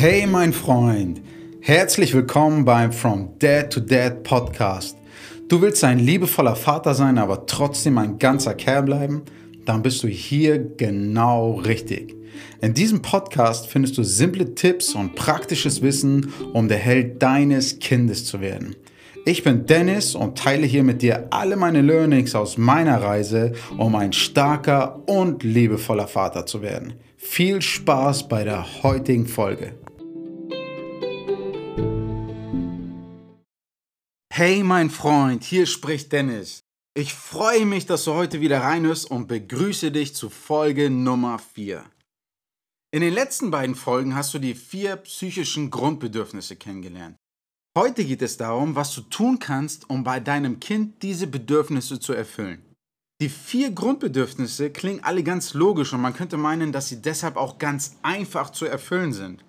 Hey mein Freund, herzlich willkommen beim From Dad to Dad Podcast. Du willst ein liebevoller Vater sein, aber trotzdem ein ganzer Kerl bleiben? Dann bist du hier genau richtig. In diesem Podcast findest du simple Tipps und praktisches Wissen, um der Held deines Kindes zu werden. Ich bin Dennis und teile hier mit dir alle meine Learnings aus meiner Reise, um ein starker und liebevoller Vater zu werden. Viel Spaß bei der heutigen Folge. Hey mein Freund, hier spricht Dennis. Ich freue mich, dass du heute wieder reinhörst und begrüße dich zu Folge Nummer 4. In den letzten beiden Folgen hast du die vier psychischen Grundbedürfnisse kennengelernt. Heute geht es darum, was du tun kannst, um bei deinem Kind diese Bedürfnisse zu erfüllen. Die vier Grundbedürfnisse klingen alle ganz logisch und man könnte meinen, dass sie deshalb auch ganz einfach zu erfüllen sind.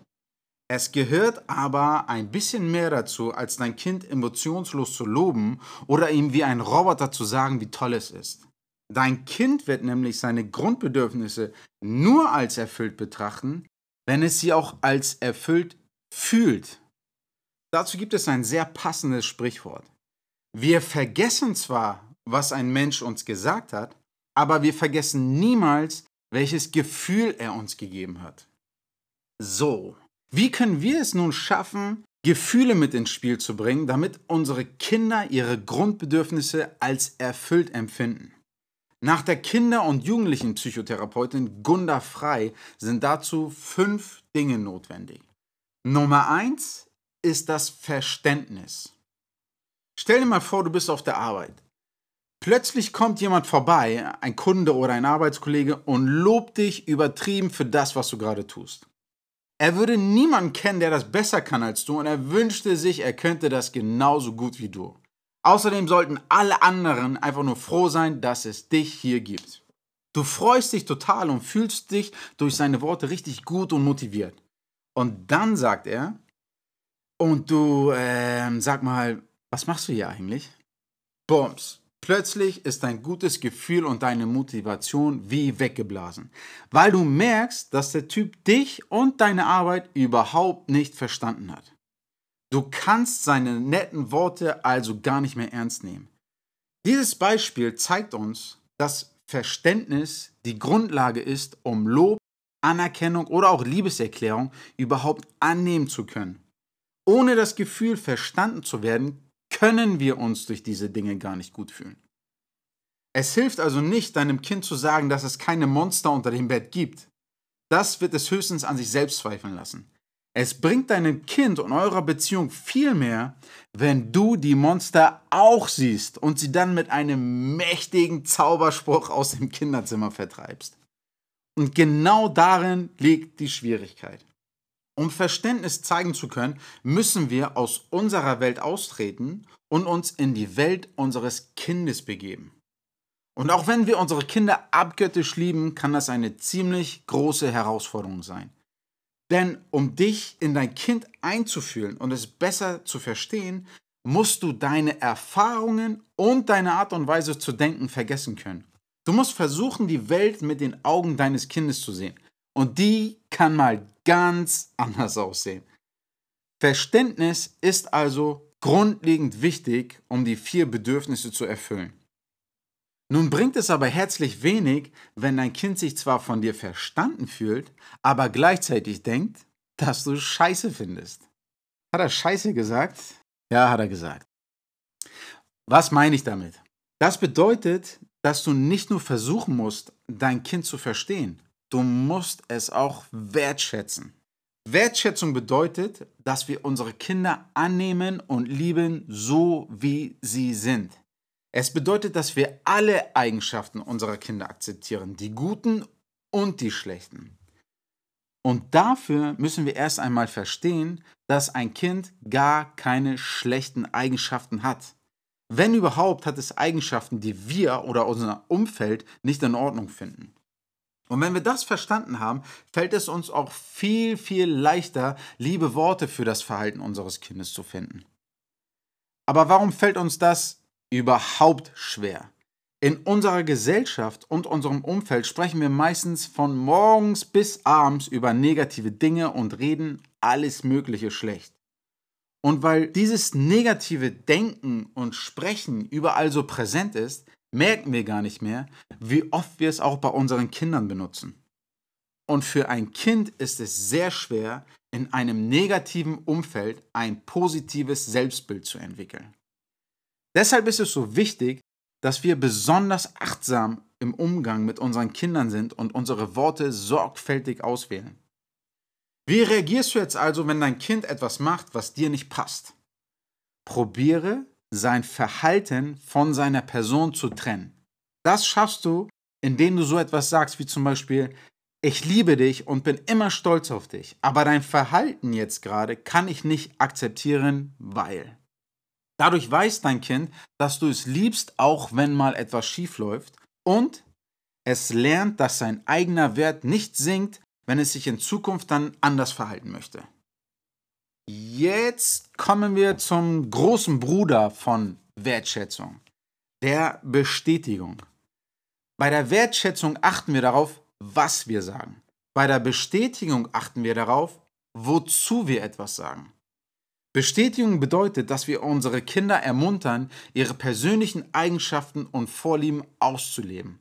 Es gehört aber ein bisschen mehr dazu, als dein Kind emotionslos zu loben oder ihm wie ein Roboter zu sagen, wie toll es ist. Dein Kind wird nämlich seine Grundbedürfnisse nur als erfüllt betrachten, wenn es sie auch als erfüllt fühlt. Dazu gibt es ein sehr passendes Sprichwort. Wir vergessen zwar, was ein Mensch uns gesagt hat, aber wir vergessen niemals, welches Gefühl er uns gegeben hat. So, wie können wir es nun schaffen, Gefühle mit ins Spiel zu bringen, damit unsere Kinder ihre Grundbedürfnisse als erfüllt empfinden? Nach der Kinder- und Jugendlichenpsychotherapeutin Gunda Frei sind dazu fünf Dinge notwendig. Nummer eins ist das Verständnis. Stell dir mal vor, du bist auf der Arbeit. Plötzlich kommt jemand vorbei, ein Kunde oder ein Arbeitskollege, und lobt dich übertrieben für das, was du gerade tust. Er würde niemanden kennen, der das besser kann als du und er wünschte sich, er könnte das genauso gut wie du. Außerdem sollten alle anderen einfach nur froh sein, dass es dich hier gibt. Du freust dich total und fühlst dich durch seine Worte richtig gut und motiviert. Und dann sagt er, und du, äh, sag mal, was machst du hier eigentlich? Bums. Plötzlich ist dein gutes Gefühl und deine Motivation wie weggeblasen, weil du merkst, dass der Typ dich und deine Arbeit überhaupt nicht verstanden hat. Du kannst seine netten Worte also gar nicht mehr ernst nehmen. Dieses Beispiel zeigt uns, dass Verständnis die Grundlage ist, um Lob, Anerkennung oder auch Liebeserklärung überhaupt annehmen zu können. Ohne das Gefühl, verstanden zu werden, können wir uns durch diese Dinge gar nicht gut fühlen. Es hilft also nicht, deinem Kind zu sagen, dass es keine Monster unter dem Bett gibt. Das wird es höchstens an sich selbst zweifeln lassen. Es bringt deinem Kind und eurer Beziehung viel mehr, wenn du die Monster auch siehst und sie dann mit einem mächtigen Zauberspruch aus dem Kinderzimmer vertreibst. Und genau darin liegt die Schwierigkeit. Um Verständnis zeigen zu können, müssen wir aus unserer Welt austreten und uns in die Welt unseres Kindes begeben. Und auch wenn wir unsere Kinder abgöttisch lieben, kann das eine ziemlich große Herausforderung sein. Denn um dich in dein Kind einzufühlen und es besser zu verstehen, musst du deine Erfahrungen und deine Art und Weise zu denken vergessen können. Du musst versuchen, die Welt mit den Augen deines Kindes zu sehen. Und die kann mal ganz anders aussehen. Verständnis ist also grundlegend wichtig, um die vier Bedürfnisse zu erfüllen. Nun bringt es aber herzlich wenig, wenn dein Kind sich zwar von dir verstanden fühlt, aber gleichzeitig denkt, dass du Scheiße findest. Hat er Scheiße gesagt? Ja, hat er gesagt. Was meine ich damit? Das bedeutet, dass du nicht nur versuchen musst, dein Kind zu verstehen, du musst es auch wertschätzen. Wertschätzung bedeutet, dass wir unsere Kinder annehmen und lieben, so wie sie sind. Es bedeutet, dass wir alle Eigenschaften unserer Kinder akzeptieren, die guten und die schlechten. Und dafür müssen wir erst einmal verstehen, dass ein Kind gar keine schlechten Eigenschaften hat. Wenn überhaupt, hat es Eigenschaften, die wir oder unser Umfeld nicht in Ordnung finden. Und wenn wir das verstanden haben, fällt es uns auch viel, viel leichter, liebe Worte für das Verhalten unseres Kindes zu finden. Aber warum fällt uns das überhaupt schwer? In unserer Gesellschaft und unserem Umfeld sprechen wir meistens von morgens bis abends über negative Dinge und reden alles Mögliche schlecht. Und weil dieses negative Denken und Sprechen überall so präsent ist, merken wir gar nicht mehr, wie oft wir es auch bei unseren Kindern benutzen. Und für ein Kind ist es sehr schwer, in einem negativen Umfeld ein positives Selbstbild zu entwickeln. Deshalb ist es so wichtig, dass wir besonders achtsam im Umgang mit unseren Kindern sind und unsere Worte sorgfältig auswählen. Wie reagierst du jetzt also, wenn dein Kind etwas macht, was dir nicht passt? Probiere sein Verhalten von seiner Person zu trennen. Das schaffst du, indem du so etwas sagst wie zum Beispiel, ich liebe dich und bin immer stolz auf dich, aber dein Verhalten jetzt gerade kann ich nicht akzeptieren, weil. Dadurch weiß dein Kind, dass du es liebst, auch wenn mal etwas schief läuft und es lernt, dass sein eigener Wert nicht sinkt, wenn es sich in Zukunft dann anders verhalten möchte. Jetzt kommen wir zum großen Bruder von Wertschätzung, der Bestätigung. Bei der Wertschätzung achten wir darauf, was wir sagen. Bei der Bestätigung achten wir darauf, wozu wir etwas sagen. Bestätigung bedeutet, dass wir unsere Kinder ermuntern, ihre persönlichen Eigenschaften und Vorlieben auszuleben.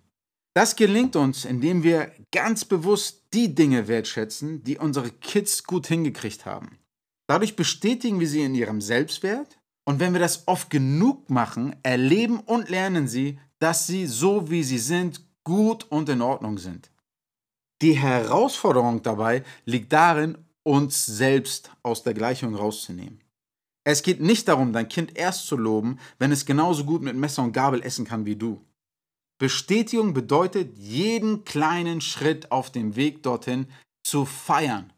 Das gelingt uns, indem wir ganz bewusst die Dinge wertschätzen, die unsere Kids gut hingekriegt haben. Dadurch bestätigen wir sie in ihrem Selbstwert und wenn wir das oft genug machen, erleben und lernen sie, dass sie so wie sie sind, gut und in Ordnung sind. Die Herausforderung dabei liegt darin, uns selbst aus der Gleichung rauszunehmen. Es geht nicht darum, dein Kind erst zu loben, wenn es genauso gut mit Messer und Gabel essen kann wie du. Bestätigung bedeutet, jeden kleinen Schritt auf dem Weg dorthin zu feiern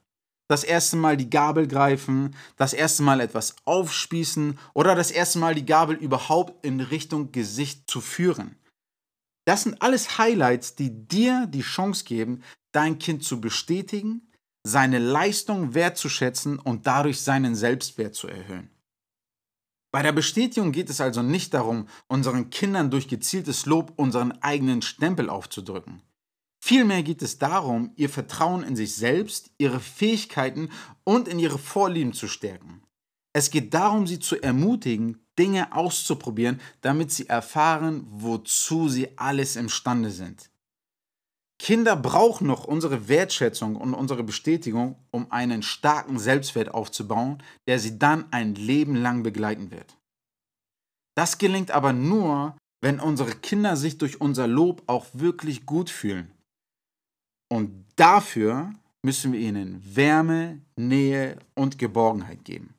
das erste Mal die Gabel greifen, das erste Mal etwas aufspießen oder das erste Mal die Gabel überhaupt in Richtung Gesicht zu führen. Das sind alles Highlights, die dir die Chance geben, dein Kind zu bestätigen, seine Leistung wertzuschätzen und dadurch seinen Selbstwert zu erhöhen. Bei der Bestätigung geht es also nicht darum, unseren Kindern durch gezieltes Lob unseren eigenen Stempel aufzudrücken. Vielmehr geht es darum, ihr Vertrauen in sich selbst, ihre Fähigkeiten und in ihre Vorlieben zu stärken. Es geht darum, sie zu ermutigen, Dinge auszuprobieren, damit sie erfahren, wozu sie alles imstande sind. Kinder brauchen noch unsere Wertschätzung und unsere Bestätigung, um einen starken Selbstwert aufzubauen, der sie dann ein Leben lang begleiten wird. Das gelingt aber nur, wenn unsere Kinder sich durch unser Lob auch wirklich gut fühlen. Und dafür müssen wir ihnen Wärme, Nähe und Geborgenheit geben.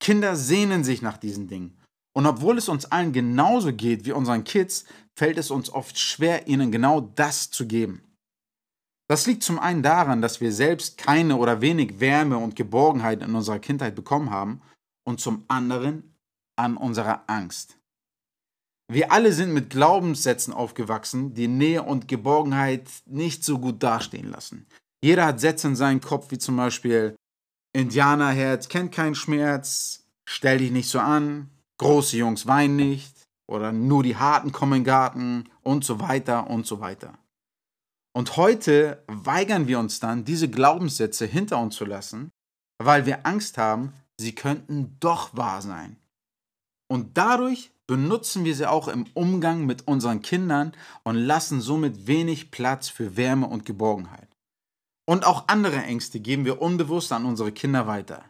Kinder sehnen sich nach diesen Dingen. Und obwohl es uns allen genauso geht wie unseren Kids, fällt es uns oft schwer, ihnen genau das zu geben. Das liegt zum einen daran, dass wir selbst keine oder wenig Wärme und Geborgenheit in unserer Kindheit bekommen haben und zum anderen an unserer Angst. Wir alle sind mit Glaubenssätzen aufgewachsen, die Nähe und Geborgenheit nicht so gut dastehen lassen. Jeder hat Sätze in seinem Kopf, wie zum Beispiel Indianerherz kennt keinen Schmerz, stell dich nicht so an, große Jungs weinen nicht oder nur die Harten kommen in den Garten und so weiter und so weiter. Und heute weigern wir uns dann, diese Glaubenssätze hinter uns zu lassen, weil wir Angst haben, sie könnten doch wahr sein. Und dadurch benutzen wir sie auch im Umgang mit unseren Kindern und lassen somit wenig Platz für Wärme und Geborgenheit. Und auch andere Ängste geben wir unbewusst an unsere Kinder weiter.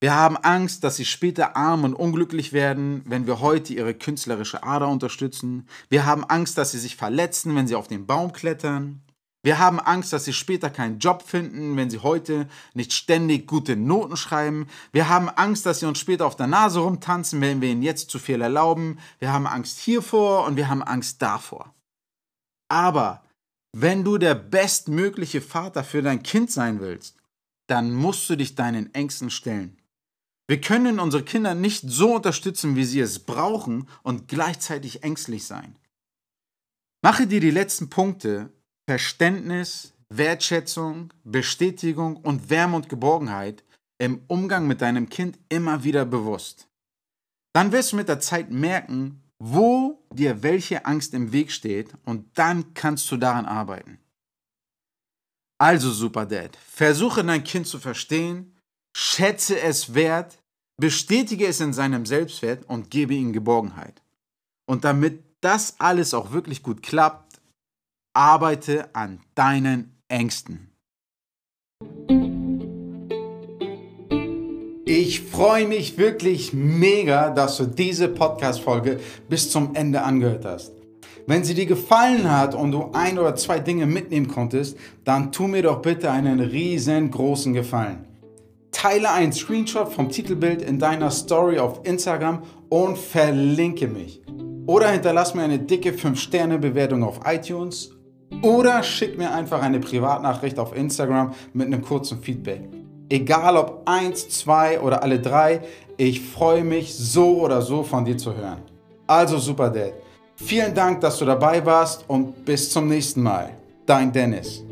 Wir haben Angst, dass sie später arm und unglücklich werden, wenn wir heute ihre künstlerische Ader unterstützen. Wir haben Angst, dass sie sich verletzen, wenn sie auf den Baum klettern. Wir haben Angst, dass sie später keinen Job finden, wenn sie heute nicht ständig gute Noten schreiben. Wir haben Angst, dass sie uns später auf der Nase rumtanzen, wenn wir ihnen jetzt zu viel erlauben. Wir haben Angst hiervor und wir haben Angst davor. Aber wenn du der bestmögliche Vater für dein Kind sein willst, dann musst du dich deinen Ängsten stellen. Wir können unsere Kinder nicht so unterstützen, wie sie es brauchen und gleichzeitig ängstlich sein. Mache dir die letzten Punkte Verständnis, Wertschätzung, Bestätigung und Wärme und Geborgenheit im Umgang mit deinem Kind immer wieder bewusst. Dann wirst du mit der Zeit merken, wo dir welche Angst im Weg steht und dann kannst du daran arbeiten. Also Super Dad, versuche dein Kind zu verstehen, schätze es wert, bestätige es in seinem Selbstwert und gebe ihm Geborgenheit. Und damit das alles auch wirklich gut klappt, arbeite an deinen Ängsten. Ich freue mich wirklich mega, dass du diese Podcast-Folge bis zum Ende angehört hast. Wenn sie dir gefallen hat und du ein oder zwei Dinge mitnehmen konntest, dann tu mir doch bitte einen riesengroßen Gefallen. Teile einen Screenshot vom Titelbild in deiner Story auf Instagram und verlinke mich. Oder hinterlass mir eine dicke 5-Sterne-Bewertung auf iTunes. Oder schick mir einfach eine Privatnachricht auf Instagram mit einem kurzen Feedback. Egal ob eins, zwei oder alle drei, ich freue mich so oder so von dir zu hören. Also super Dad. Vielen Dank, dass du dabei warst und bis zum nächsten Mal. Dein Dennis.